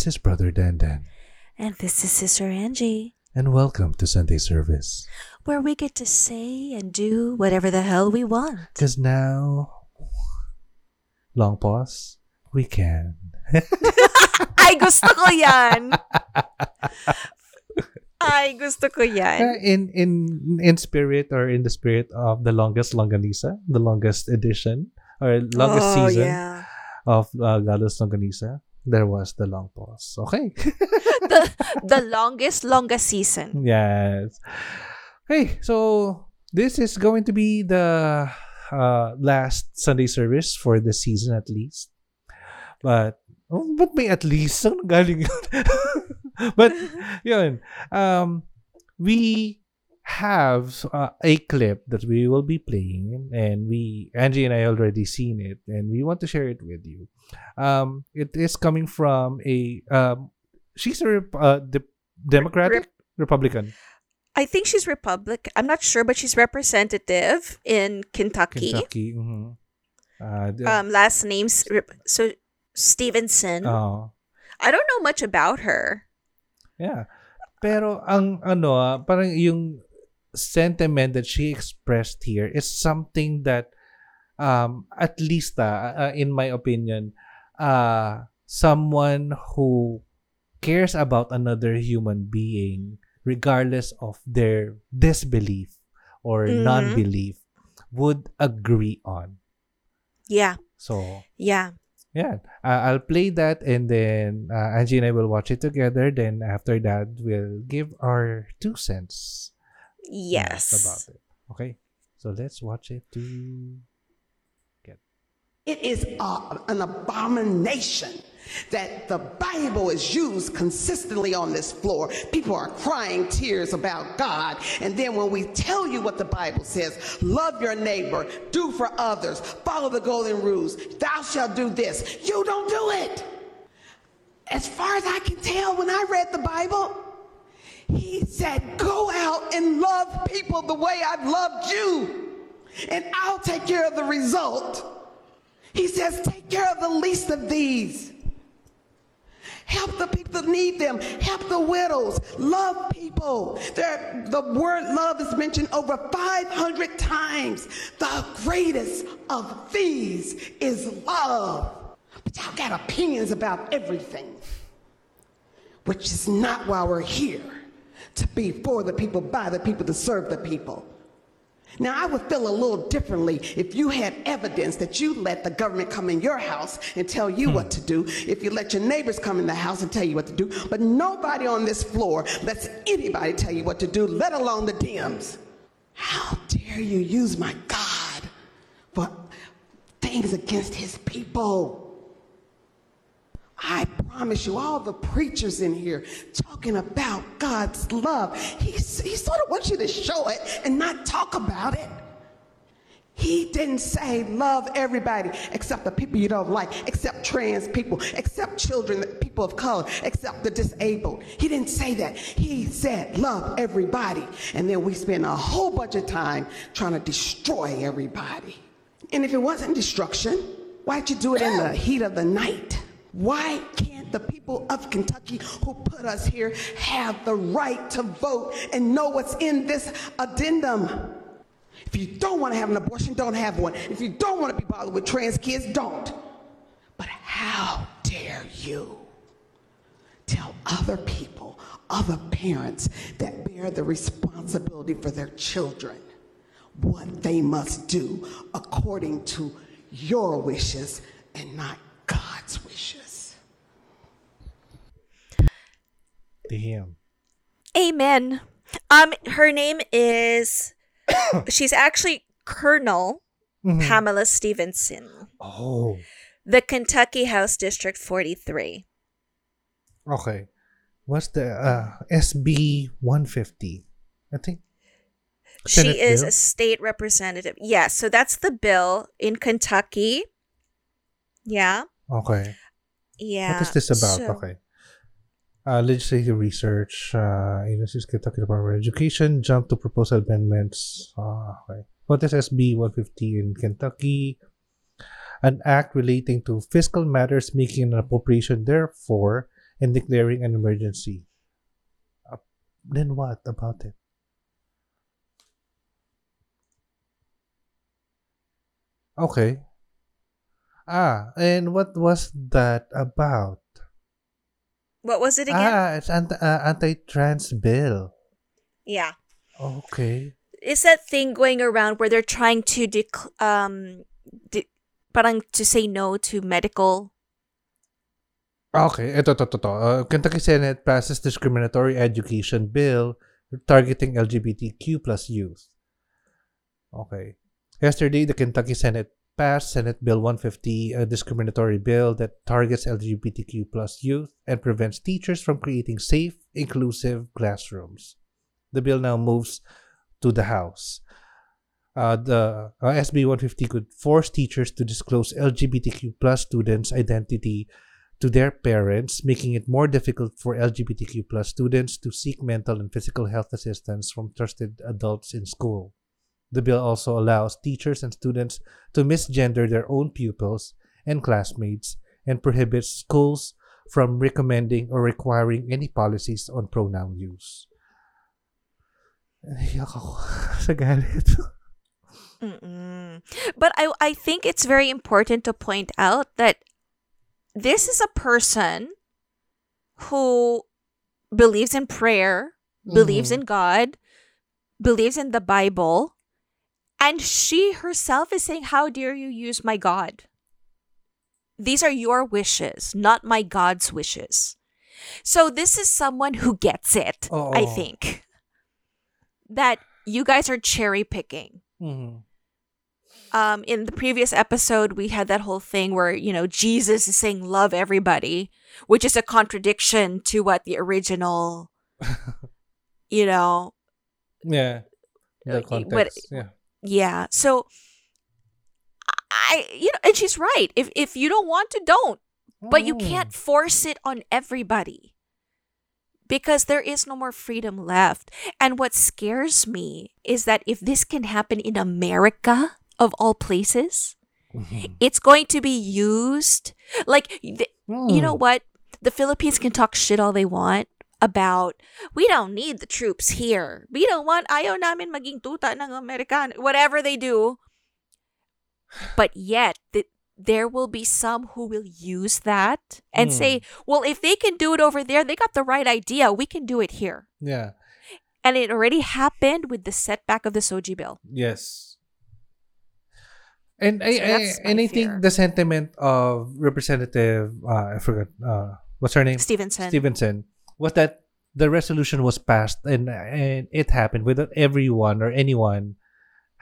This is Brother Dan Dan, And this is Sister Angie, and welcome to Sunday service. where we get to say and do whatever the hell we want. Because now, long pause, we can. Ay, gusto ko yan! Ay, gusto ko Uh, yan. in in in spirit or in the spirit of the longest longanisa, the longest edition or longest oh, season yeah. of uh, Godless Longganisa, there was the long pause. Okay. The, the longest, longest season. yes. Okay, so this is going to be the uh, last Sunday service for the season at least. But oh, but may at least saan galing yun? but yun, um we have uh, a clip that we will be playing and we Angie and I already seen it and we want to share it with you. Um it is coming from a um she's a uh, de- Democratic Republican I think she's Republic. I'm not sure, but she's representative in Kentucky. Kentucky. mhm. Uh, the- Um, last name's Rep- so Stevenson. oh. I don't know much about her. Yeah. Pero ang ano, ah, parang yung sentiment that she expressed here is something that um at least ah, in my opinion uh someone who cares about another human being regardless of their disbelief or Mhm. non-belief would agree on. Yeah, So, yeah. Yeah, uh, I'll play that and then uh, Angie and I will watch it together. Then after that, we'll give our two cents Yes. about it. Okay, so let's watch it to It is uh, an abomination that the Bible is used consistently on this floor. People are crying tears about God. And then when we tell you what the Bible says, love your neighbor, do for others, follow the golden rules, thou shalt do this, you don't do it. As far as I can tell, when I read the Bible, he said, Go out and love people the way I've loved you, and I'll take care of the result. He says, Take care of the least of these. Help the people that need them. Help the widows. Love people. There, the word love is mentioned over 500 times. The greatest of these is love. But y'all got opinions about everything, which is not why we're here to be for the people, by the people, to serve the people. Now, I would feel a little differently if you had evidence that you let the government come in your house and tell you what hmm. to do, if you let your neighbors come in the house and tell you what to do, but nobody on this floor lets anybody tell you what to do, let alone the DMs. How dare you use my God for things against his people? I promise you, all the preachers in here talking about God's love, he, he sort of wants you to show it and not talk about it. He didn't say love everybody except the people you don't like, except trans people, except children, people of color, except the disabled. He didn't say that. He said love everybody. And then we spend a whole bunch of time trying to destroy everybody. And if it wasn't destruction, why'd you do it in the heat of the night? Why can't the people of Kentucky who put us here have the right to vote and know what's in this addendum? If you don't want to have an abortion, don't have one. If you don't want to be bothered with trans kids, don't. But how dare you tell other people, other parents that bear the responsibility for their children what they must do according to your wishes and not God's wishes? Damn. Amen. Um, her name is. she's actually Colonel Mhm. Pamela Stevenson, Oh, the Kentucky House District 43. okay. What's the uh, SB 150? I think. Senate she is bill? a state representative. Yes, so that's the bill in Kentucky. Yeah. Okay. Yeah. What is this about? So- okay. Uh, legislative research, uh, agencies, Kentucky Department of Education, jump to proposal amendments. Uh, okay. What is SB 150 in Kentucky? An act relating to fiscal matters making an appropriation, therefore, and declaring an emergency. Uh, then what about it? Okay. Ah, and what was that about? What was it again? Ah, it's anti uh, anti-trans bill. yeah. Okay. It's that thing going around where they're trying to dec- um de- parang to say no to medical Okay, ito, ito, ito. ito. Uh, Kentucky Senate passes discriminatory education bill targeting LGBTQ plus youth. Okay. Yesterday, the Kentucky Senate passed Senate Bill 150, a discriminatory bill that targets LGBTQ plus youth and prevents teachers from creating safe, inclusive classrooms. The bill now moves to the House. Uh, the uh, SB 150 could force teachers to disclose LGBTQ plus students' identity to their parents, making it more difficult for LGBTQ plus students to seek mental and physical health assistance from trusted adults in school. The bill also allows teachers and students to misgender their own pupils and classmates and prohibits schools from recommending or requiring any policies on pronoun use. Naiyak ako sa galit. Mm-mm. But I I think it's very important to point out that this is a person who believes in prayer, believes Mhm. in God, believes in the Bible, and she herself is saying, "How dare you use my God? These are your wishes, not my God's wishes." So this is someone who gets it, I think. That you guys are cherry picking Mhm. um in the previous episode we had that whole thing where you know jesus is saying love everybody which is a contradiction to what the original you know Yeah. Uh, The context. but- yeah. Yeah so i you know and she's right if if you don't want to don't but you Mm. can't force it on everybody because there is no more freedom left and what scares me is that if this can happen in america of all places Mhm. it's going to be used like th- you know Mm. what the philippines can talk shit all they want about we don't need the troops here. We don't want ayaw namin maging tuta ng american whatever they do. But yet th- there will be some who will use that and Mm. say well if they can do it over there they got the right idea. We can do it here. Yeah. and it already happened with the setback of the SOGIE bill. Yes. And I, So I my and I think the sentiment of Representative uh, I forgot uh, what's her name? Stevenson. Stevenson was that the resolution was passed and and it happened without everyone or anyone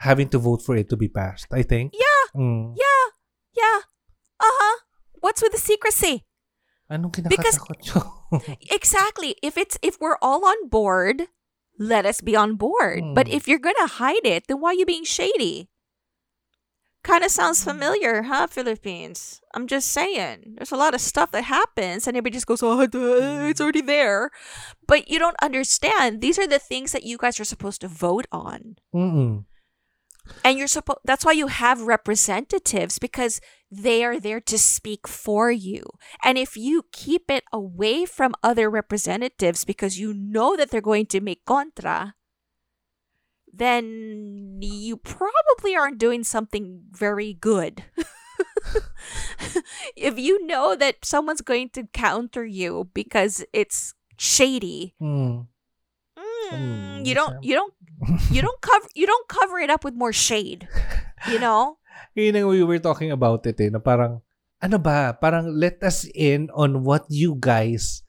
having to vote for it to be passed. I think. yeah Mm. yeah yeah uh-huh what's with the secrecy Anong Because- kinakatakot? Exactly. If it's if we're all on board, let us be on board. But Hmm. if you're gonna hide it, then why are you being shady? Kind of sounds familiar, huh, Philippines? I'm just saying. There's a lot of stuff that happens, and everybody just goes, "Oh, it's already there," but you don't understand. These are the things that you guys are supposed to vote on, Mm-mm. and you're supposed. That's why you have representatives because they are there to speak for you. And if you keep it away from other representatives because you know that they're going to make contra, then you probably aren't doing something very good. if you know that someone's going to counter you because it's shady, Mm. mm, Mm, you don't you don't you don't cover you don't cover it up with more shade. You know? Yun ang we were talking about it eh, na parang, ano ba, parang let us in on what you guys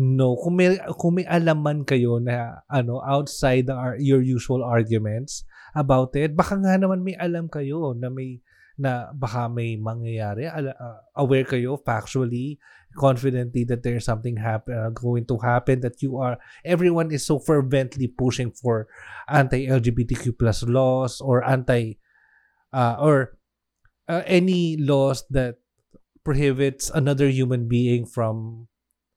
know. Kung may, kung may alaman kayo na, ano, outside the, your usual arguments about it, baka nga naman may alam kayo na may, na baka may mangyayari, uh, aware kayo factually, confidently that there's something happen, uh, going to happen, that you are, everyone is so fervently pushing for anti-LGBTQ plus laws or anti, uh, or uh, any laws that prohibits another human being from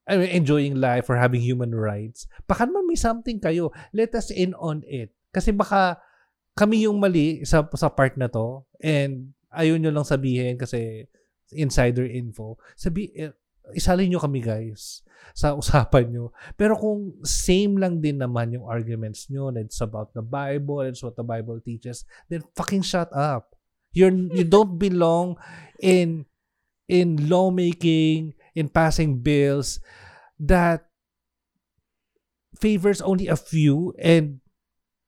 I mean, enjoying life or having human rights. Baka naman may something kayo. Let us in on it. Kasi baka kami yung mali sa, sa part na to and ayun nyo lang sabihin kasi insider info. Sabi, eh, isalin nyo kami guys sa usapan nyo. Pero kung same lang din naman yung arguments nyo, and it's about the Bible, and it's what the Bible teaches, then fucking shut up. You're, you don't belong in in lawmaking, in passing bills that favors only a few and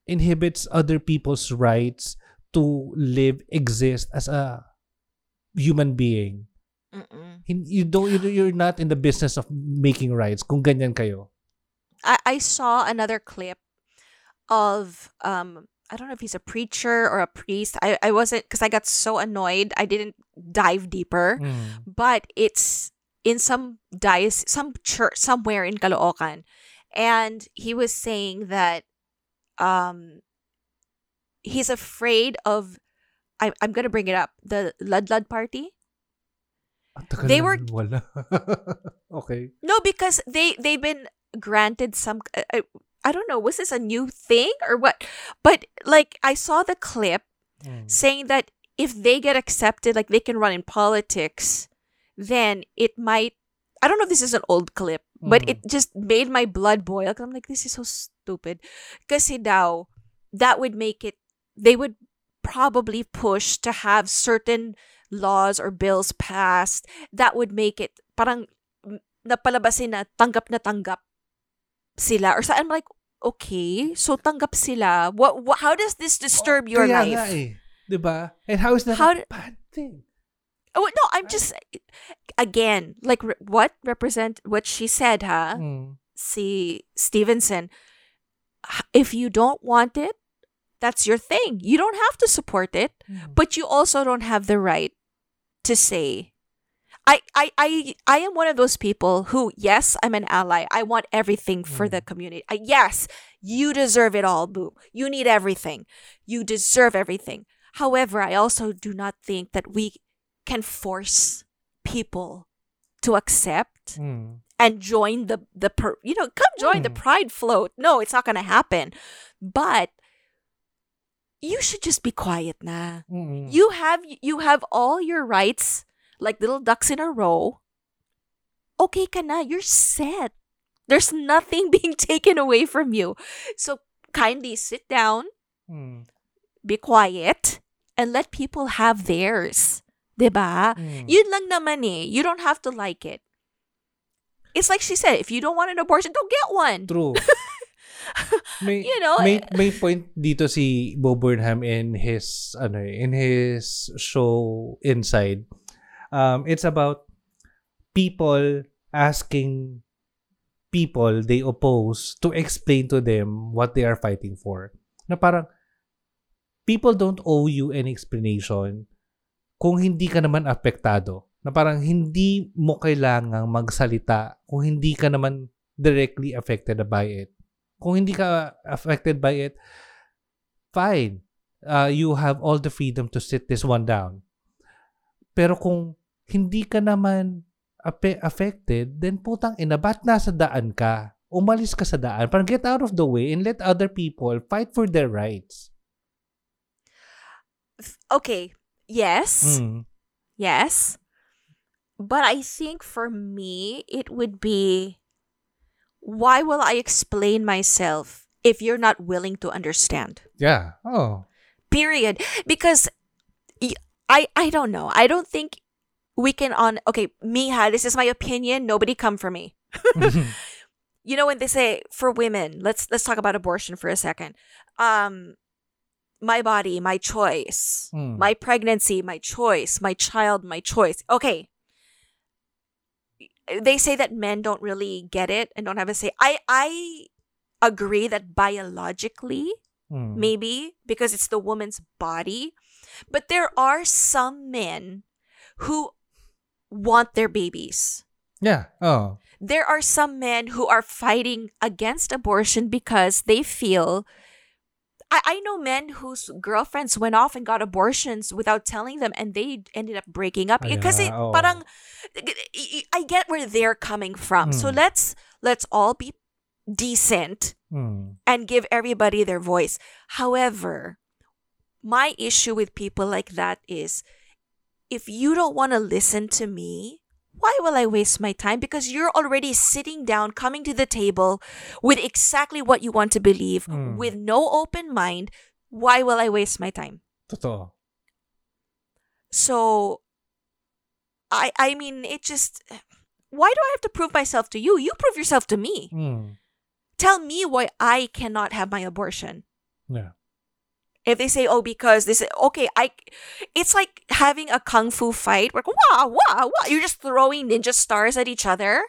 inhibits other people's rights to live, exist as a human being. Mm-mm. You don't you- you're not in the business of making rights kung ganyan kayo. I, I saw another clip of um I don't know if he's a preacher or a priest. I, I wasn't because I got so annoyed I didn't dive deeper. But it's in some diocese some church somewhere in Caloocan. And he was saying that um he's afraid of I, I'm gonna bring it up. The Ladlad party. They were- okay. No, because they they've been granted some. I, I, I don't know. Was this a new thing or what? But like I saw the clip saying that if they get accepted, like they can run in politics, then it might. I don't know if this is an old clip, but Mm. it just made my blood boil. I'm like, this is so stupid. Kasi daw, that would make it. They would probably push to have certain laws or bills passed that would make it parang napalabasin na tanggap na tanggap sila or sa I'm like okay so tanggap sila what, what how does this disturb your life eh. 'Di ba? And how is that How a d- bad thing? Oh no I'm just again like re- what represent what she said huh? Mm. si Stevenson if you don't want it that's your thing. You don't have to support it but you also don't have the right to say. I, I I I am one of those people who yes I'm an ally. I want everything for the community. I, yes you deserve it all boo. You need everything. You deserve everything. However I also do not think that we can force people to accept Mm. and join the the per, you know come join the Mm. pride float no it's not going to happen but you should just be quiet na Mm-mm. you have you have all your rights like little ducks in a row okay ka na you're set there's nothing being taken away from you so kindly sit down Mm. be quiet and let people have theirs 'Di ba? Mm. Yun lang naman eh. You don't have to like it. It's like she said, if you don't want an abortion, don't get one. True. may, You know, may may point dito si Bo Burnham in his ano eh, in his show Inside. Um it's about people asking people they oppose to explain to them what they are fighting for. Na parang people don't owe you any explanation kung hindi ka naman apektado. Na parang hindi mo kailangang magsalita kung hindi ka naman directly affected by it. Kung hindi ka affected by it, fine. Uh, you have all the freedom to sit this one down. Pero kung hindi ka naman affected, then putang ina, ba't nasa daan ka? Umalis ka sa daan. Parang get out of the way and let other people fight for their rights. Okay, yes. Mm. Yes. But I think for me, it would be why will I explain myself if you're not willing to understand? Yeah. Oh. Period. Because I I don't know. I don't think we can on okay, Miha, this is my opinion. Nobody come for me. you know when they say for women, let's let's talk about abortion for a second. Um my body, my choice. Mm. My pregnancy, my choice. My child, my choice. Okay. They say that men don't really get it and don't have a say. I I agree that biologically Mm. maybe because it's the woman's body. But there are some men who want their babies. Yeah. Oh. There are some men who are fighting against abortion because they feel. I, I know men whose girlfriends went off and got abortions without telling them and they ended up breaking up. Because Kasi oo. parang, I get where they're coming from. So Mm. let's let's all be decent Mm. and give everybody their voice. However, my issue with people like that is if you don't want to listen to me, why will I waste my time? Because you're already sitting down, coming to the table with exactly what you want to believe, Mm. with no open mind. Why will I waste my time? Totoo. So I I mean it just why do I have to prove myself to you? You prove yourself to me. Mm. Tell me why I cannot have my abortion. Yeah. If they say, oh, because this, okay, I, it's like having a kung fu fight where, wah, wah, wah, you're just throwing ninja stars at each other.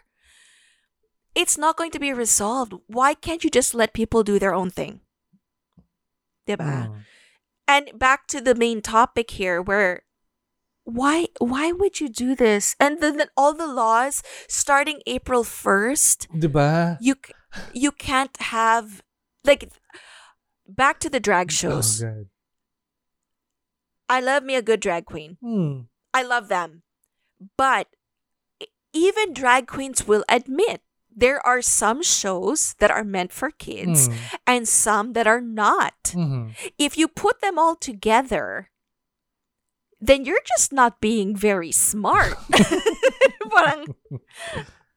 It's not going to be resolved. Why can't you just let people do their own thing? Diba? Mm. And back to the main topic here, where why why would you do this? And then, then all the laws starting April first, Diba? you you can't have like back to the drag shows. Oh, God. I love me a good drag queen. Mm. I love them. But even drag queens will admit there are some shows that are meant for kids Mm. and some that are not. Mhm. If you put them all together, then you're just not being very smart. Parang,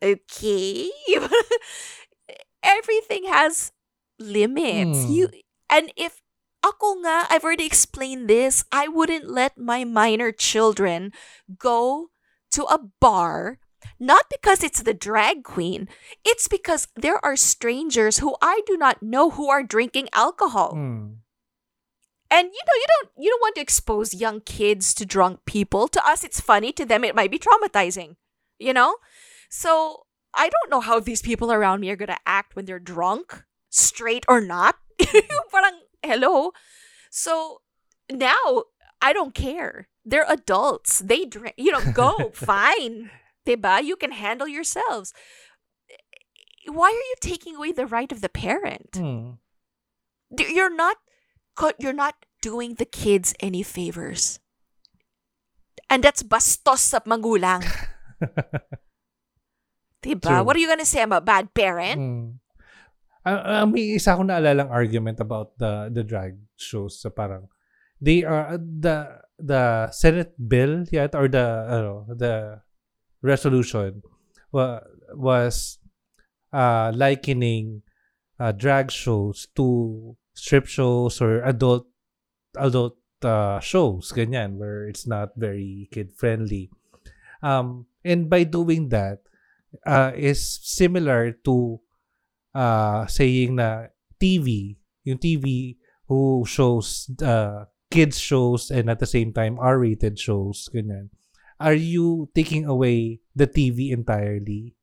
okay. Everything has limits. Hmm. You and if ako nga, I've already explained this, I wouldn't let my minor children go to a bar not because it's the drag queen. It's because there are strangers who I do not know who are drinking alcohol. Mm. And you know, you don't you don't want to expose young kids to drunk people. To us it's funny, to them it might be traumatizing. You know? So I don't know how these people around me are gonna act when they're drunk, straight or not. Parang hello. So now I don't care. They're adults. They drink. You know, go fine. Diba? You can handle yourselves. Why are you taking away the right of the parent? Mm. D- You're not. You're not doing the kids any favors. And that's bastos sa magulang. Diba? True. What are you gonna say? I'm a bad parent? Mm. Ah, ah, may isa akong naalalang argument about the the drag shows sa parang they are uh, the the Senate bill yet or the ano the resolution wa, was uh likening uh, drag shows to strip shows or adult adult uh, shows ganyan where it's not very kid friendly um and by doing that uh, is similar to uh, saying na TV, yung TV who shows uh, kids shows and at the same time R-rated shows, ganyan. Are you taking away the TV entirely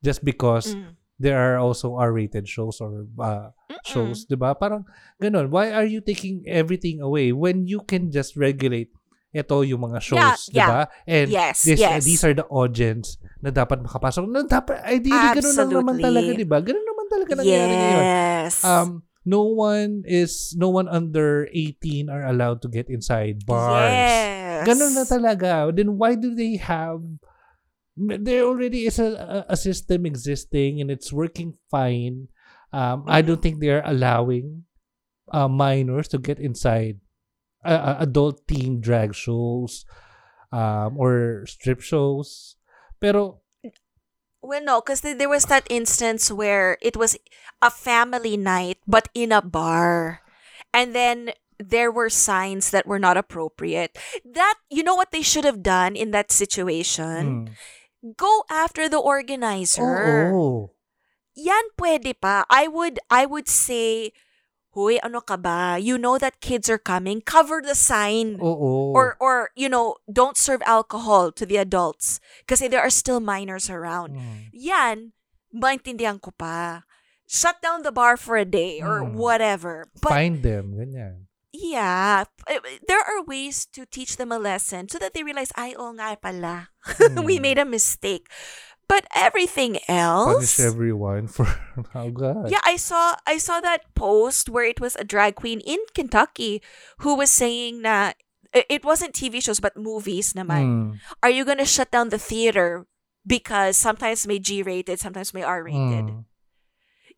just because Mm. there are also R-rated shows or uh, shows, 'di ba? Parang ganun. Why are you taking everything away when you can just regulate ito yung mga shows, 'di yeah. ba? And Yes, this, yes. these are the audience na dapat makapasok. Na dapat, ideally, ganun lang naman talaga, di ba? Ganun naman talaga nangyari ngayon. Yes. Um, no one is, no one under 18 are allowed to get inside bars. Yes. Ganun na talaga. Then why do they have, there already is a, a, system existing and it's working fine. Um, I don't think they're allowing uh, minors to get inside uh, adult themed drag shows um, or strip shows. Pero Well, no, because there was that instance where it was a family night, but in a bar. And then there were signs that were not appropriate. That, you know what they should have done in that situation? mm, Go after the organizer. oo. Yan pwede pa. I would, I would say, Huy, ano ka ba? You know that kids are coming. Cover the sign. Oo. Or, or, you know, don't serve alcohol to the adults. Kasi there are still minors around. Mm. yan, maintindihan ko pa. Shut down the bar for a day or Mm. whatever. But Find them, ganyan. yeah, eh, there are ways to teach them a lesson so that they realize, ay, oo nga pala. we Mm. made a mistake. But everything else, Punish everyone for, oh God. yeah, I saw I saw that post where it was a drag queen in Kentucky who was saying na eh, it wasn't TV shows but movies naman. Mm. Are you gonna shut down the theater because sometimes may G-rated, sometimes may R-rated? Mm.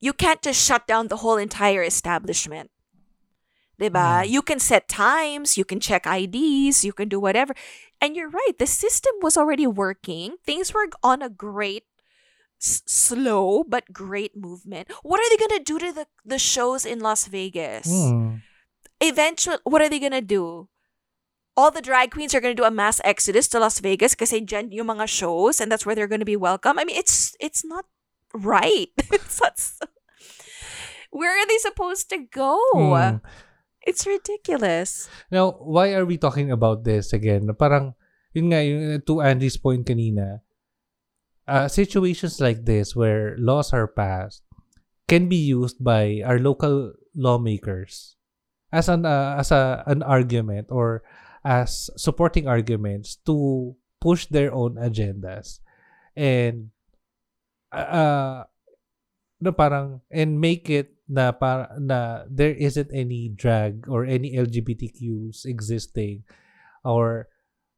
you can't just shut down the whole entire establishment. Diba? Mm. You can set times, you can check IDs, you can do whatever. And you're right, the system was already working. Things were on a great s- slow but great movement. What are they going to do to the the shows in Las Vegas? Mm. Eventually, what are they going to do? All the drag queens are going to do a mass exodus to Las Vegas kasi dyan yung mga shows and that's where they're going to be welcome. I mean, it's it's not right. it's not s- Where are they supposed to go? Mm. It's ridiculous. Now, why are we talking about this again? Parang, yun nga, yung, to Andy's point kanina, uh, situations like this where laws are passed can be used by our local lawmakers as an uh, as a an argument or as supporting arguments to push their own agendas and uh no parang and make it na para na there isn't any drag or any LGBTQs existing or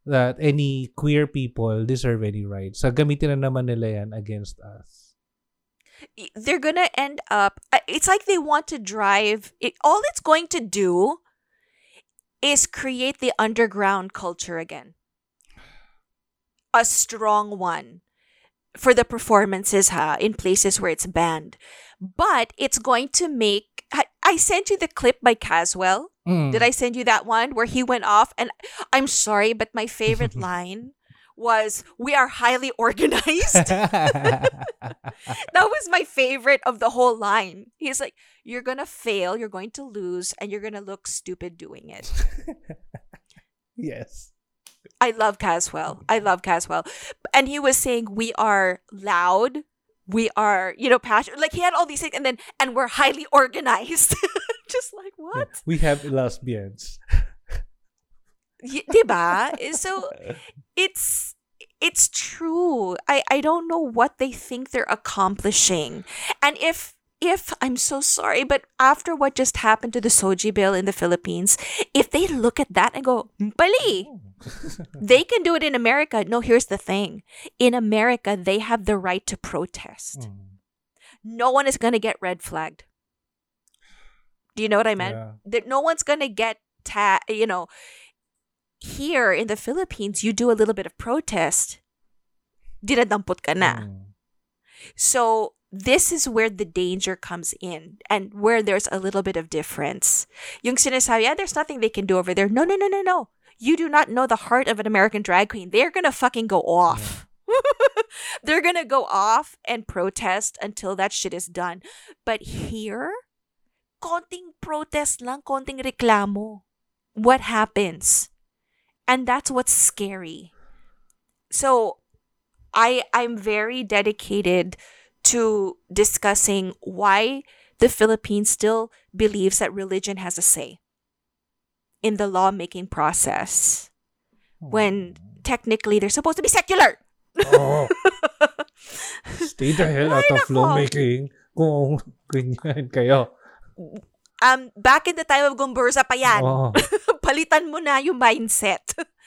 that any queer people deserve any rights. So gamitin na naman nila yan against us. They're to end up, uh, it's like they want to drive, it, all it's going to do is create the underground culture again. A strong one for the performances ha in places where it's banned. But it's going to make I, sent you the clip by Caswell. Mm. Did I send you that one where he went off and I'm sorry but my favorite line was we are highly organized. that was my favorite of the whole line. He's like, You're gonna fail, you're going to lose, and you're gonna look stupid doing it. yes. I love Caswell. I love Caswell. And he was saying we are loud, we are, you know, passionate. Like he had all these things, and then and we're highly organized. Just like what? We have lesbians. Y- diba? So it's it's true. I I don't know what they think they're accomplishing. And if if I'm so sorry, but after what just happened to the SOGIE bill in the Philippines, if they look at that and go, Bali, they can do it in America. No, here's the thing. In America, they have the right to protest. Mm. No one is going to get red flagged. Do you know what I meant? Yeah. That no one's going to get ta- you know, here in the Philippines, you do a little bit of protest. Dinadampot ka na. Mm. So this is where the danger comes in and where there's a little bit of difference. Yung sinasabi, yeah, there's nothing they can do over there. No, no, no, no, no. You do not know the heart of an American drag queen. They're gonna fucking go off. They're gonna go off and protest until that shit is done. But here, konting protest lang, konting reklamo. What happens? And that's what's scary. So I I'm very dedicated to discussing why the Philippines still believes that religion has a say in the lawmaking process when technically they're supposed to be secular. Oh. Stay the hell out of lawmaking kung ganyan kayo. Um back in the time of Gomburza pa yan. Oh. Palitan mo na yung mindset.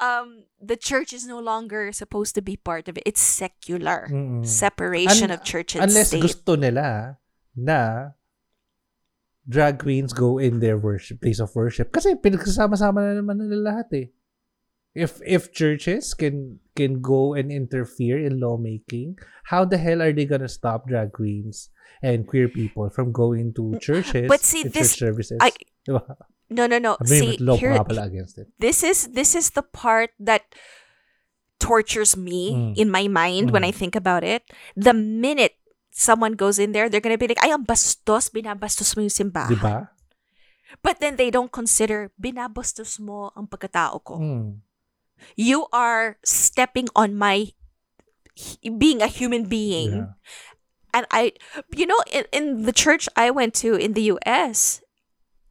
um the church is no longer supposed to be part of it. It's secular. Mm-mm. Separation Un- of church and Unless state. gusto nila na drag queens go in their worship place of worship. Kasi pinagsasama-sama na naman nila lahat eh. If if churches can can go and interfere in lawmaking, how the hell are they gonna stop drag queens and queer people from going to churches But see, and this- church services? I- No, no, no. Sabi See, law here, against it. this is this is the part that tortures me Mm. in my mind when I Mm. think about it. The minute someone goes in there, they're gonna be like, "Ay, ang bastos, binabastos mo yung simbahan." Diba? But then they don't consider binabastos mo ang pagkatao ko. Mm. You are stepping on my being a human being. Yeah. And I, you know, in, in the church I went to in the U.S.,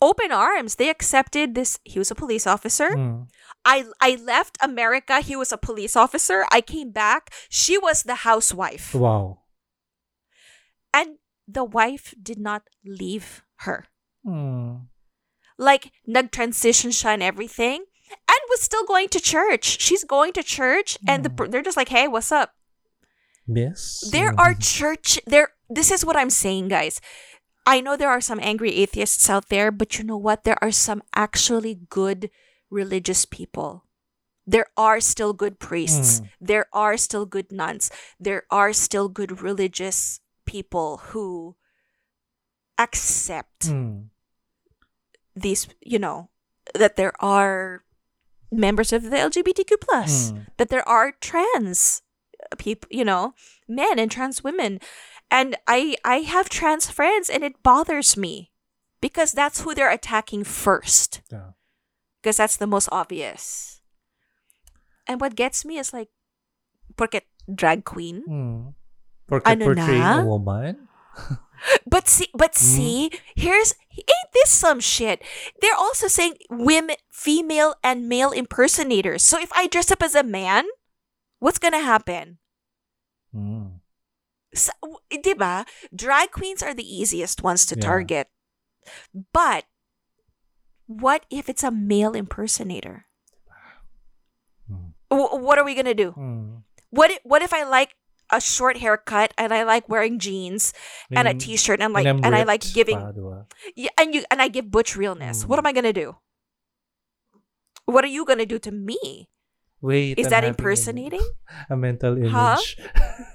open arms. They accepted this. He was a police officer. Mm. I I left America. He was a police officer. I came back. She was the housewife, Wow. and the wife did not leave her. Mm. Like nag-transition siya and everything, and was still going to church. She's going to church, and the, Mm. they're just like, "Hey, what's up?" Miss? There are church there this is what I'm saying, guys. I know there are some angry atheists out there, but you know what? There are some actually good religious people. There are still good priests. Mm. There are still good nuns. There are still good religious people who accept Mm. these, you know, that there are members of the LGBTQ plus, Mm. that there are trans people, you know, men and trans women. And I I have trans friends and it bothers me because that's who they're attacking first. Yeah. Because that's the most obvious. And what gets me is like porque drag queen. Mm. Porque Ano portraying na? a woman. But see, but Mm. see, here's ain't this some shit? They're also saying women, female, and male impersonators. So if I dress up as a man, what's gonna happen? Mm. Sa- diba? Drag queens are the easiest ones to Yeah. target. But what if it's a male impersonator? Mm. W- what are we gonna do? Mm. What if, what if I like a short haircut and I like wearing jeans and a And- t-shirt and like I'm and I like giving pa. Yeah, and you and I give butch realness. What Mm. am I gonna do? What are you gonna do to me? Wait, Is I'm that impersonating? A, mental image. Huh?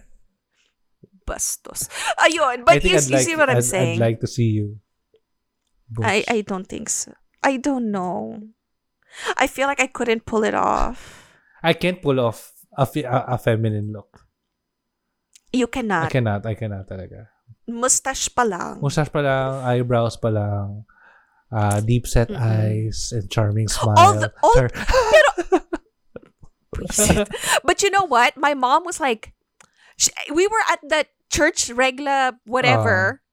Bastos. Ayun, but I you, I'd you like, see what I'm I'd, saying? I'd like to see you. I I don't think so. I don't know. I feel like I couldn't pull it off. I can't pull off a, fe- a, a feminine look. You cannot. I cannot. I cannot talaga. Mustache pa lang. Mustache pa lang, eyebrows pa lang, uh, deep set Mm-mm. eyes, and charming smile. All the- all- Char- Buisit. but you know what? My mom was like, she, we were at the church regla whatever, uh.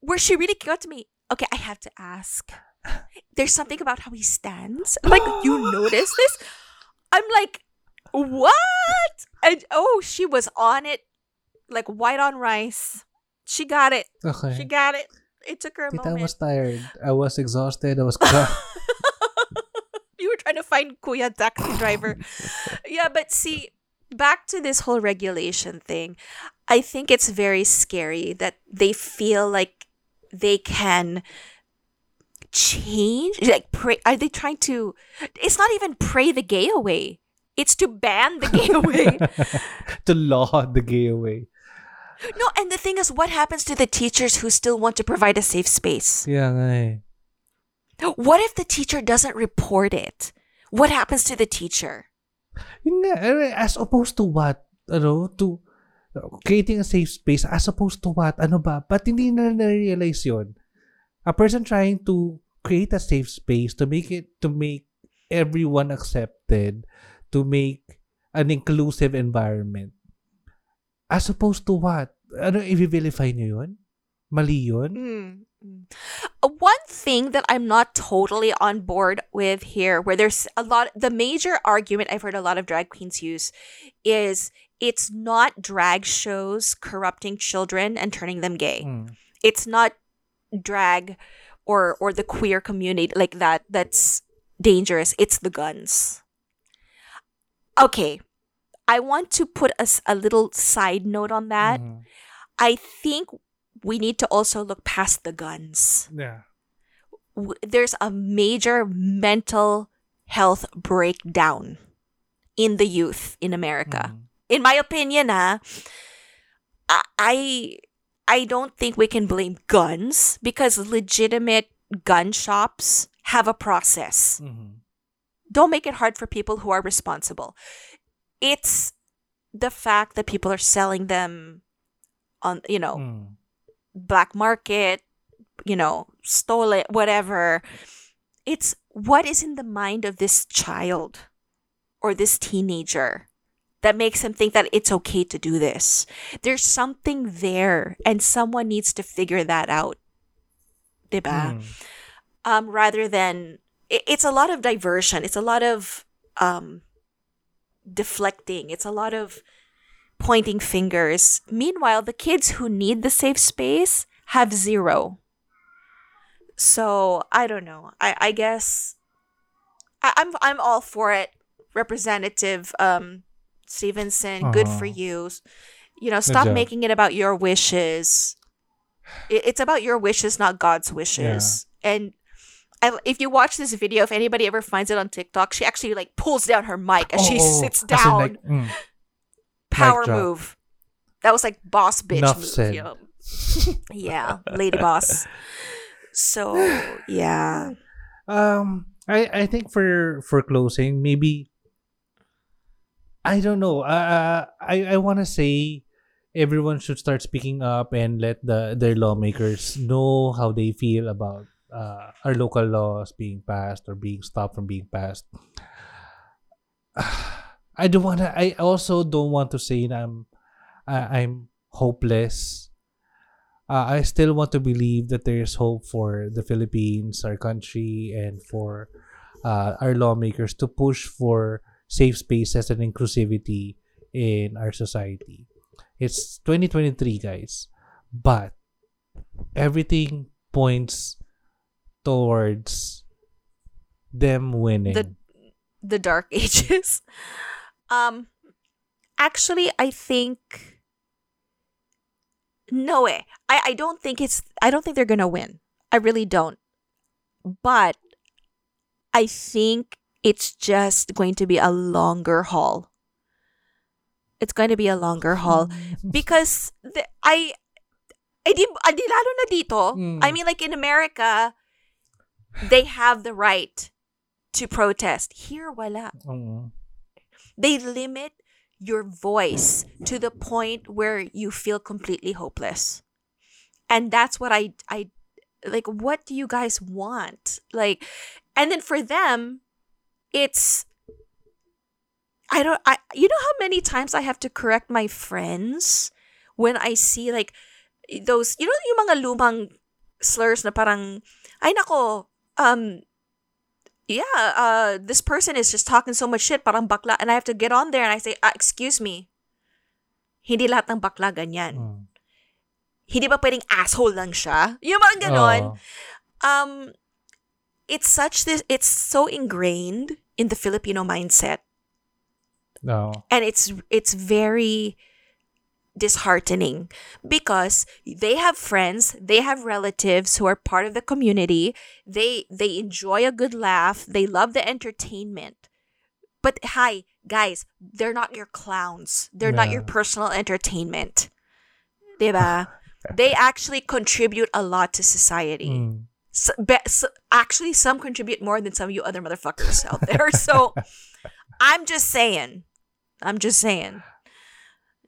where she really got to me. Okay, I have to ask. There's something about how he stands. I'm like, you notice this? I'm like, what? And oh, she was on it, like white on rice. She got it. okay. She got it. It took her a Tita, I was tired. I was exhausted. I was you were trying to find Kuya taxi driver. yeah, but see, back to this whole regulation thing. I think it's very scary that they feel like they can change like pray are they trying to it's not even pray the gay away it's to ban the gay away to law the gay away. no and the thing is what happens to the teachers who still want to provide a safe space yeah eh. what if the teacher doesn't report it what happens to the teacher eh, as opposed to what? Ano, to creating a safe space as opposed to what? Ano ba? Ba't hindi na na-realize yun? A person trying to create a safe space to make it, to make everyone accepted, to make an inclusive environment. As opposed to what? Ano, i-vilify nyo yun? Mali yun? Mm. One thing that I'm not totally on board with here, where there's a lot, the major argument I've heard a lot of drag queens use is it's not drag shows corrupting children and turning them gay. Mm. It's not drag or or the queer community like that that's dangerous. It's the guns. Okay. I want to put a little side note on that. Mhm. I think we need to also look past the guns. Yeah. W- There's a major mental health breakdown in the youth in America. Mhm. In my opinion, ah, I- I don't think we can blame guns because legitimate gun shops have a process. Mhm. Don't make it hard for people who are responsible. It's the fact that people are selling them on, you know, Mm. black market, you know, stole it, whatever. It's what is in the mind of this child or this teenager that makes him think that it's okay to do this. There's something there, and someone needs to figure that out. Diba? Mm. um, rather than it, it's a lot of diversion. It's a lot of um, deflecting. It's a lot of pointing fingers. Meanwhile, the kids who need the safe space have zero. So I don't know. I I guess I, I'm I'm all for it. Representative um, Stevenson, good for Uh-huh. you. You know, stop making it about your wishes. It's about your wishes, not God's wishes. And I, if you watch this video, if anybody ever finds it on TikTok, she actually like pulls down her mic as she Oh, oh, sits down. like, mm. Power move. That was like boss bitch Enough move. said. you know. yeah, lady boss. So yeah, Um, I I think for for closing, maybe I don't know. Uh, I I want to say everyone should start speaking up and let the their lawmakers know how they feel about uh, our local laws being passed or being stopped from being passed. I don't want to. I also don't want to say that I'm I, I'm hopeless. Uh, I still want to believe that there is hope for the Philippines, our country, and for uh, our lawmakers to push for safe spaces and inclusivity in our society. It's 2023, guys, but everything points towards them winning. the the dark ages. Um, actually, I think no way. I I don't think it's. I don't think they're gonna win. I really don't. But I think it's just going to be a longer haul. It's going to be a longer haul because the, I. Eh, di, ah, di lalo na dito. Mm. I mean, like in America, they have the right to protest. Here, wala. Oo. They limit your voice to the point where you feel completely hopeless. And that's what I I like what do you guys want? Like and then for them it's I don't I you know how many times I have to correct my friends when I see like those you know yung mga lumang slurs na parang ay nako um yeah, uh, this person is just talking so much shit, parang bakla, and I have to get on there and I say, ah, excuse me, hindi lahat ng bakla ganyan. Mm. Hindi ba pwedeng asshole lang siya? Yung mga ganon. Oo. Um, it's such this, it's so ingrained in the Filipino mindset, No. and it's it's very disheartening because they have friends they have relatives who are part of the community. They they enjoy a good laugh. They love the entertainment. But hi guys they're not your clowns. They're not your personal entertainment. Diba? They actually contribute a lot to society. Mm. S be- s- actually some contribute more than some of you other motherfuckers out there so i'm just saying i'm just saying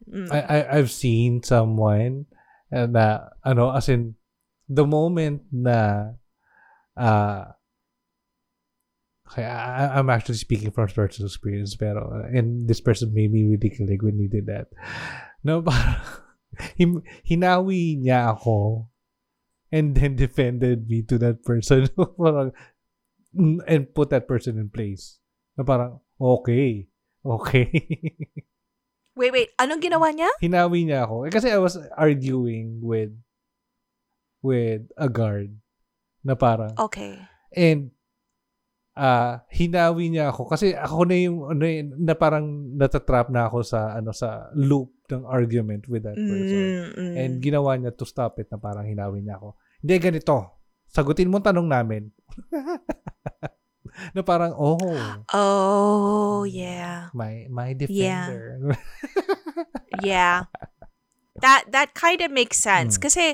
Mm. I, I I've seen someone uh, na ano as in the moment na uh okay, I, I'm actually speaking from personal experience pero and this person made me really kilig when he did that. No, parang him, hinawi niya ako and then defended me to that person parang, and put that person in place. Na parang, okay, okay. Wait, wait. Anong ginawa niya? hinawi niya ako. Eh, kasi I was arguing with with a guard na parang Okay. and ah hinawi niya ako kasi ako na yung ano eh, na parang natatrap na ako sa ano sa loop ng argument with that person. Mm, mm. And ginawa niya to stop it na parang hinawi niya ako. Hindi ganito. Sagutin mo tanong namin. na parang oh, oh, yeah. my my defender. Yeah. that that kind of makes sense Mm. kasi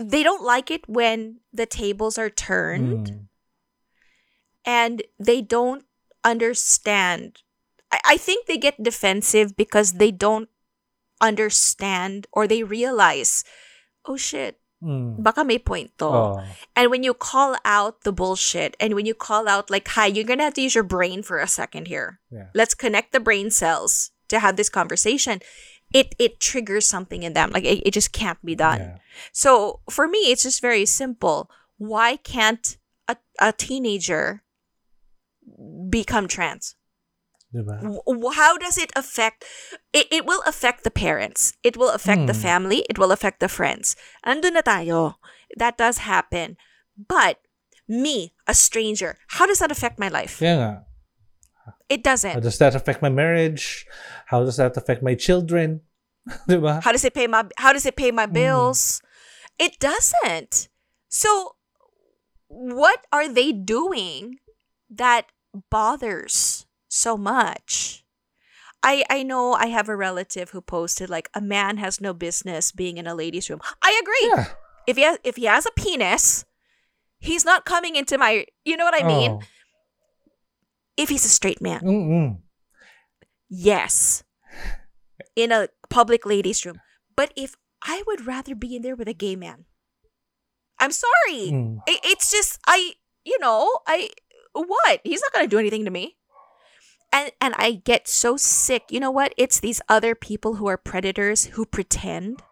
they don't like it when the tables are turned Mm. and they don't understand. I, I think they get defensive because they don't understand or they realize, oh shit, Mm. baka may point to. Oh. And when you call out the bullshit and when you call out like, hi, you're gonna have to use your brain for a second here. Yeah. Let's connect the brain cells to have this conversation. It it triggers something in them. Like it, it just can't be done. Yeah. So for me, it's just very simple. Why can't a, a teenager become trans? Diba? How does it affect? It, it will affect the parents. It will affect the Hmm. family. It will affect the friends. Andun na tayo. That does happen. But me, a stranger, how does that affect my life? Nga. It doesn't. does that affect my marriage? How does that affect my children? How does it pay my how does it pay Mm. my bills? It doesn't. So what are they doing that bothers so much? I I know I have a relative who posted like a man has no business being in a ladies' room. I agree. Yeah. If he has, if he has a penis, he's not coming into my. You know what I mean? Oh. If he's a straight man, Mm-mm. yes, in a public ladies' room. But if I would rather be in there with a gay man, I'm sorry. Mm. I- It's just I, you know, I what? He's not gonna do anything to me. And and I get so sick. You know what? It's these other people who are predators who pretend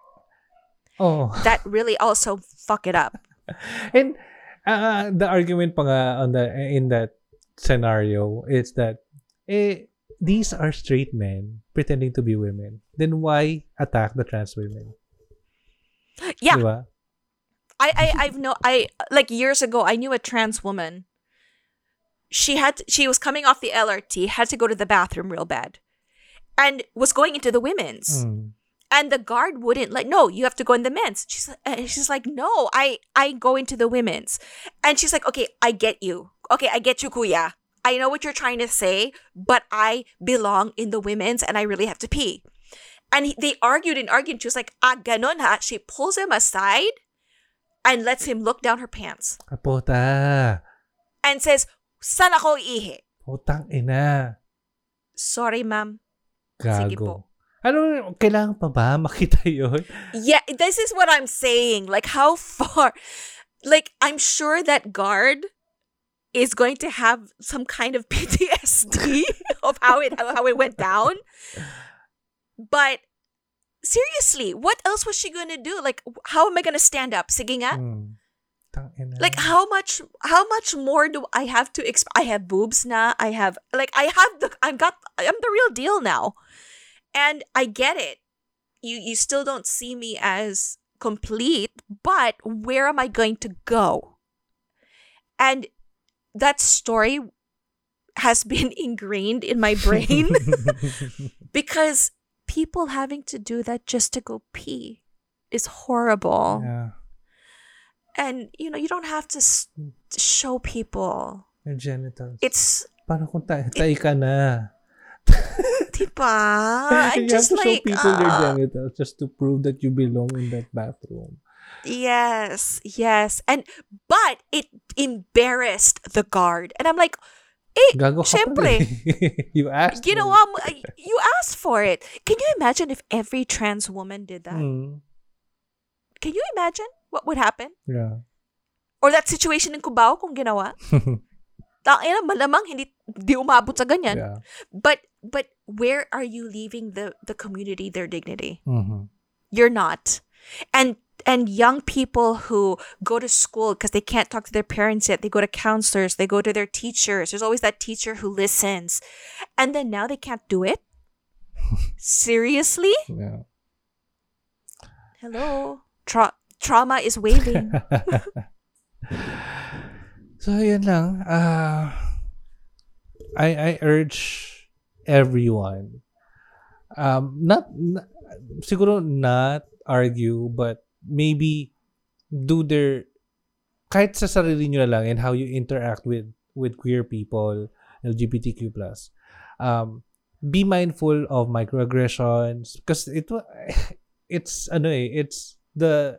Oh. that really also fuck it up. And uh, the argument pa on the in that scenario is that eh these are straight men pretending to be women. Then why attack the trans women? Yeah. Diba? I, I I've no I like years ago I knew a trans woman. She had she was coming off the LRT, had to go to the bathroom real bad, and was going into the women's. Mm. And the guard wouldn't like. No, you have to go in the men's. She's uh, she's like, no, I I go into the women's, and she's like, okay, I get you. Okay, I get you, kuya. I know what you're trying to say, but I belong in the women's, and I really have to pee. And he, they argued and argued. She was like, ah, ganon ha. She pulls him aside and lets him look down her pants Kapota. and says, San ako ihi? Putang ina. Sorry, ma'am. Sige po. Ano, kailangan pa ba makita yun? Yeah, this is what I'm saying. Like, how far? Like, I'm sure that guard is going to have some kind of PTSD of how it how it went down. But seriously, what else was she going to do? Like, how am I going to stand up? Sige nga. Mm. Like how much how much more do I have to exp- I have boobs now. I have like I have the I'm got I'm the real deal now. And I get it. You you still don't see me as complete, but where am I going to go? And that story has been ingrained in my brain because people having to do that just to go pee is horrible yeah. And you know you don't have to s- show people Your genitals. it's Paano kung tayo, tayo ka na? diba i'm you just have to show like people your ah. genitals just to prove that you belong in that bathroom. yes yes and but it embarrassed the guard and i'm like eh Gago syempre eh. you know, ginawa mo you asked for it can you imagine if every trans woman did that Mm. can you imagine what would happen? Yeah. or that situation in Cubao kung ginawa? Tangina, malamang hindi di umabot sa ganyan. Yeah. but but where are you leaving the the community their dignity? Mhm. you're not. And and young people who go to school because they can't talk to their parents yet they go to counselors they go to their teachers. There's always that teacher who listens. And then now they can't do it? Seriously? Yeah. hello? Tra- trauma is waving So, yun lang. Uh, I, I urge everyone, um, not, na- siguro not argue, but maybe do their, kahit sa sarili nyo lang and how you interact with, with queer people, LGBTQ+, plus. um, be mindful of microaggressions because it it's ano eh it's the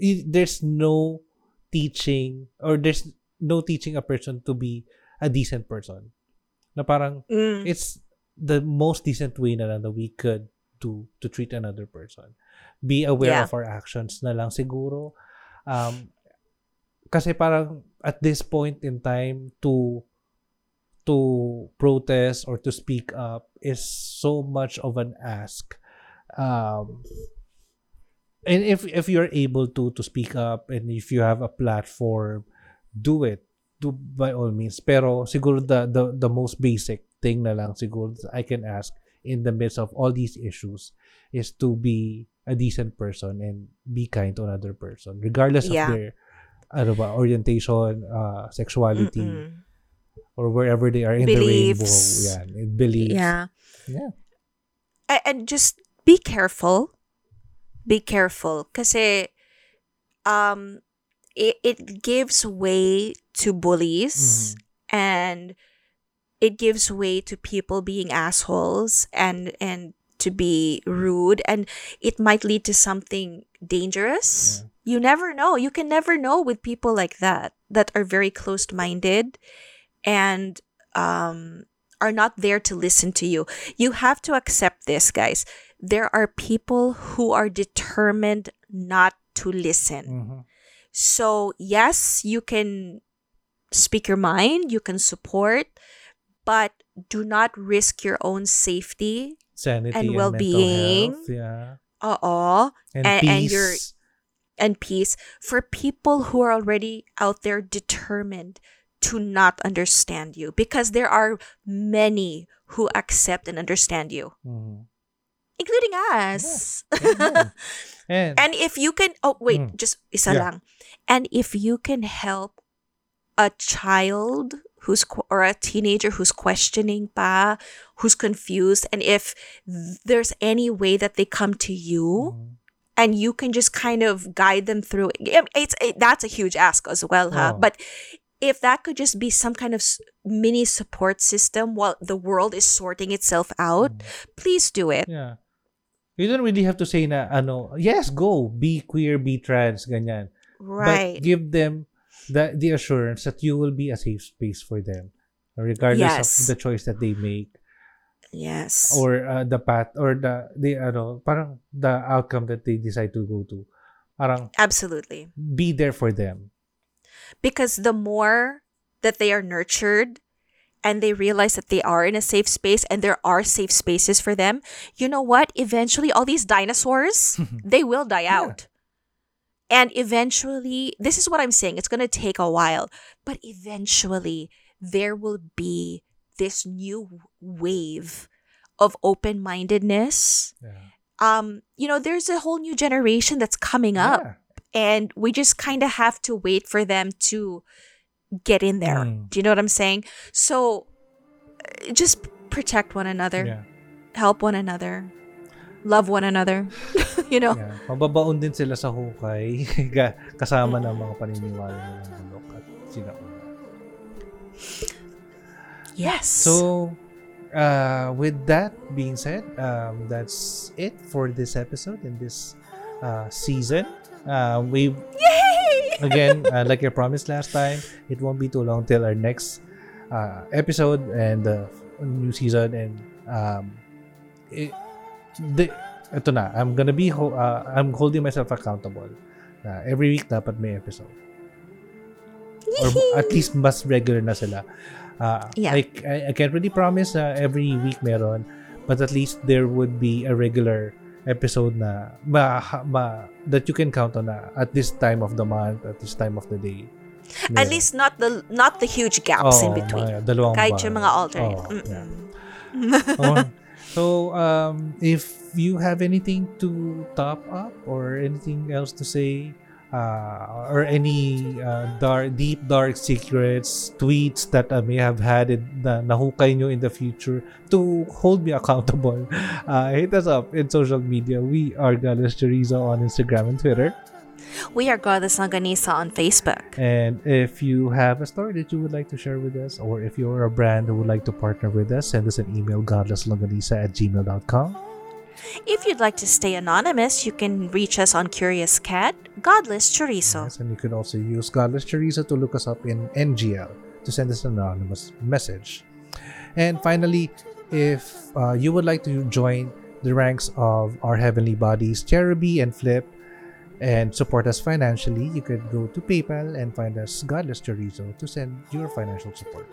there's no teaching or there's no teaching a person to be a decent person na parang Mm. it's the most decent way na lang that we could do to treat another person be aware Yeah. of our actions na lang siguro um kasi parang at this point in time to to protest or to speak up is so much of an ask um and if if you're able to to speak up and if you have a platform do it do by all means pero siguro the the the most basic thing na lang siguro I can ask in the midst of all these issues is to be a decent person and be kind to another person regardless Yeah. of their ano ba orientation uh sexuality Mm-mm. or wherever they are in Beliefs. the rainbow yeah beliefs yeah yeah and just be careful. Be careful. Kasi, um, it, it gives way to bullies and it gives way to people being assholes and and to be rude and it might lead to something dangerous. You never know. You can never know with people like that that are very closed minded and um are not there to listen to you. You have to accept this guys there are people who are determined not to listen Mhm. so, yes, you can speak your mind, you can support, but do not risk your own safety. Sanity And and, well-being. mental. Yeah. Uh-oh. And, And- peace. and And peace for people who are already out there determined to not understand you because there are many who accept and understand you, Mhm. Including us. Yeah. And, And if you can, oh wait, Mm. just isa Yeah. lang. And if you can help a child who's or a teenager who's questioning pa, who's confused, and if there's any way that they come to you Mhm. and you can just kind of guide them through it, it's it, that's a huge ask as well, Oh. huh? But if that could just be some kind of mini support system while the world is sorting itself out, please do it. Yeah. You don't really have to say na ano, yes, go, be queer, be trans, ganyan. Right. But give them the the assurance that you will be a safe space for them, regardless Yes. of the choice that they make yes. or uh, the path or the the ano, parang the outcome that they decide to go to. Parang Absolutely. be there for them. because the more that they are nurtured and they realize that they are in a safe space and there are safe spaces for them, you know what? Eventually, all these dinosaurs, they will die out. And eventually, this is what I'm saying, it's going to take a while, but eventually, there will be this new wave of open mindedness. Yeah. Um, you know, there's a whole new generation that's coming up Yeah. and we just kind of have to wait for them to get in there. Mm. Do you know what I'm saying? So uh, just protect one another, Yeah. help one another, love one another. you know? Yeah. Mababaon din sila sa hukay kasama ng mga paniniwala nilang bulok at sinauna. Yes. So, uh, with that being said, um, that's it for this episode and this uh, season. Uh, we Yay! Again, uh, like I promised last time, it won't be too long till our next uh, episode and the new season. And um, it, the, ito na, I'm gonna be, ho- uh, I'm holding myself accountable. Uh, every week dapat may episode. Or at least mas regular na sila. Uh, Yeah. I, I, I can't really promise na every week meron, but at least there would be a regular episode na ma, ma, that you can count on na at this time of the month, at this time of the day. At Meron. least not the not the huge gaps in Oo, between. mga dalawang Kahit yung mga alternate. Oo, yeah. Mm-mm. Oh, so, um, if you have anything to top up or anything else to say, uh, or any uh, dark, deep dark secrets, tweets that I may have had in, na nahukay nyo in the future to hold me accountable, uh, hit us up in social media. We are Godless Chorizo on Instagram and Twitter. We are Godless Longganisa on Facebook. And if you have a story that you would like to share with us, or if you're a brand who would like to partner with us, send us an email, godlesslonganisa at gmail.com. If you'd like to stay anonymous, you can reach us on Curious Cat, Godless Chorizo. Yes, and you can also use Godless Chorizo to look us up in NGL to send us an anonymous message. And finally, if uh, you would like to join the ranks of our heavenly bodies, Cherubi and Flip, and support us financially, you could go to PayPal and find us Godless Chorizo to send your financial support.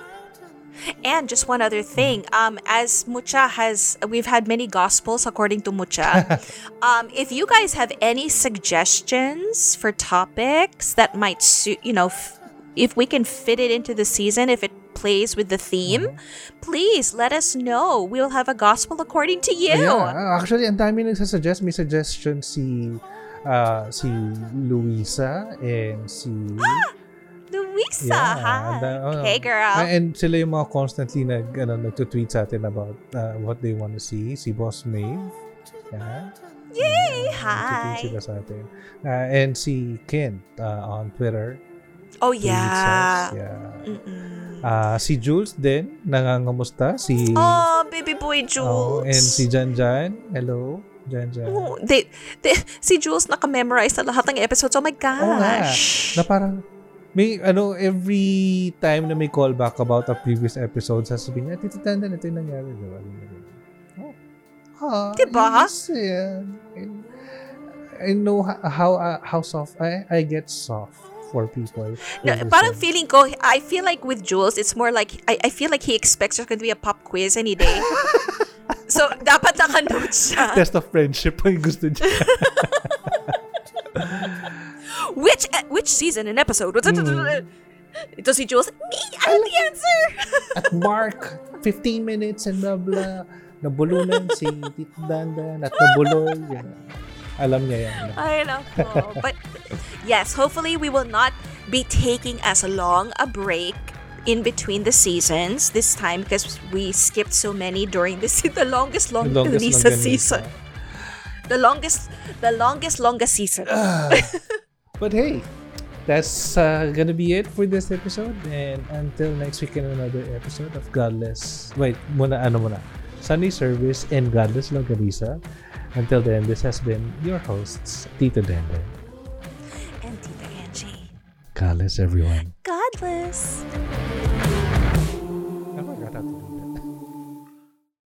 And just one other thing, um, as Mucha has, we've had many gospels according to Mucha. um, if you guys have any suggestions for topics that might suit, you know, f- if we can fit it into the season, if it plays with the theme, please let us know. We'll have a gospel according to you. Yeah, actually, ang dami nagsasuggest. May suggestion si uh, si Luisa and si Luisa, hi. and, uh, hey, girl. And sila yung mga constantly nag ano nagto-tweet sa atin about uh, what they want to see. Si Boss Maeve. Yeah. Yay! Nagtitin Hi! sila sa atin. Ah, and si Kent ah, on Twitter. Oh, yeah. us. Yeah. Mm-mm. Ah, si Jules din, nangangamusta. Si Oh, baby boy Oh, Jules. and si Jan Jan. Hello, Jan Jan. Oh, they, they, si Jules naka-memorize na lahat ng episodes. Oh my Oo nga. gosh. Na parang, may ano, every time na may callback about a previous episode, sasabihin niya, Tito Dandan, ito yung nangyari. Diba? Oh. Ah, Diba? yes, yeah. And I know how uh, how soft I I get soft for people. No, parang feeling ko, I feel like with Jules, it's more like, I, I feel like he expects there's going to be a pop quiz any day. so, dapat naka-notes siya. Test of friendship ang gusto niya. Which eh, which season and episode? What's Hmm. Ito si Jules, me, I have the answer! At Mark, 15 minutes and blah blah. Nabulunan si Tito Dandan at nabulol. Yan. Alam niya yan. I know. But yes, hopefully we will not be taking as long a break in between the seasons this time because we skipped so many during this the longest long The longest Lisa season. The longest the longest longest season. But hey, that's uh, gonna be it for this episode. And until next week in another episode of Godless. Wait, muna, ano muna? Sunday Service and Godless Longganisa. Until then, this has been your hosts, Tito Dandan. and Tita Angie. Godless, everyone. Godless.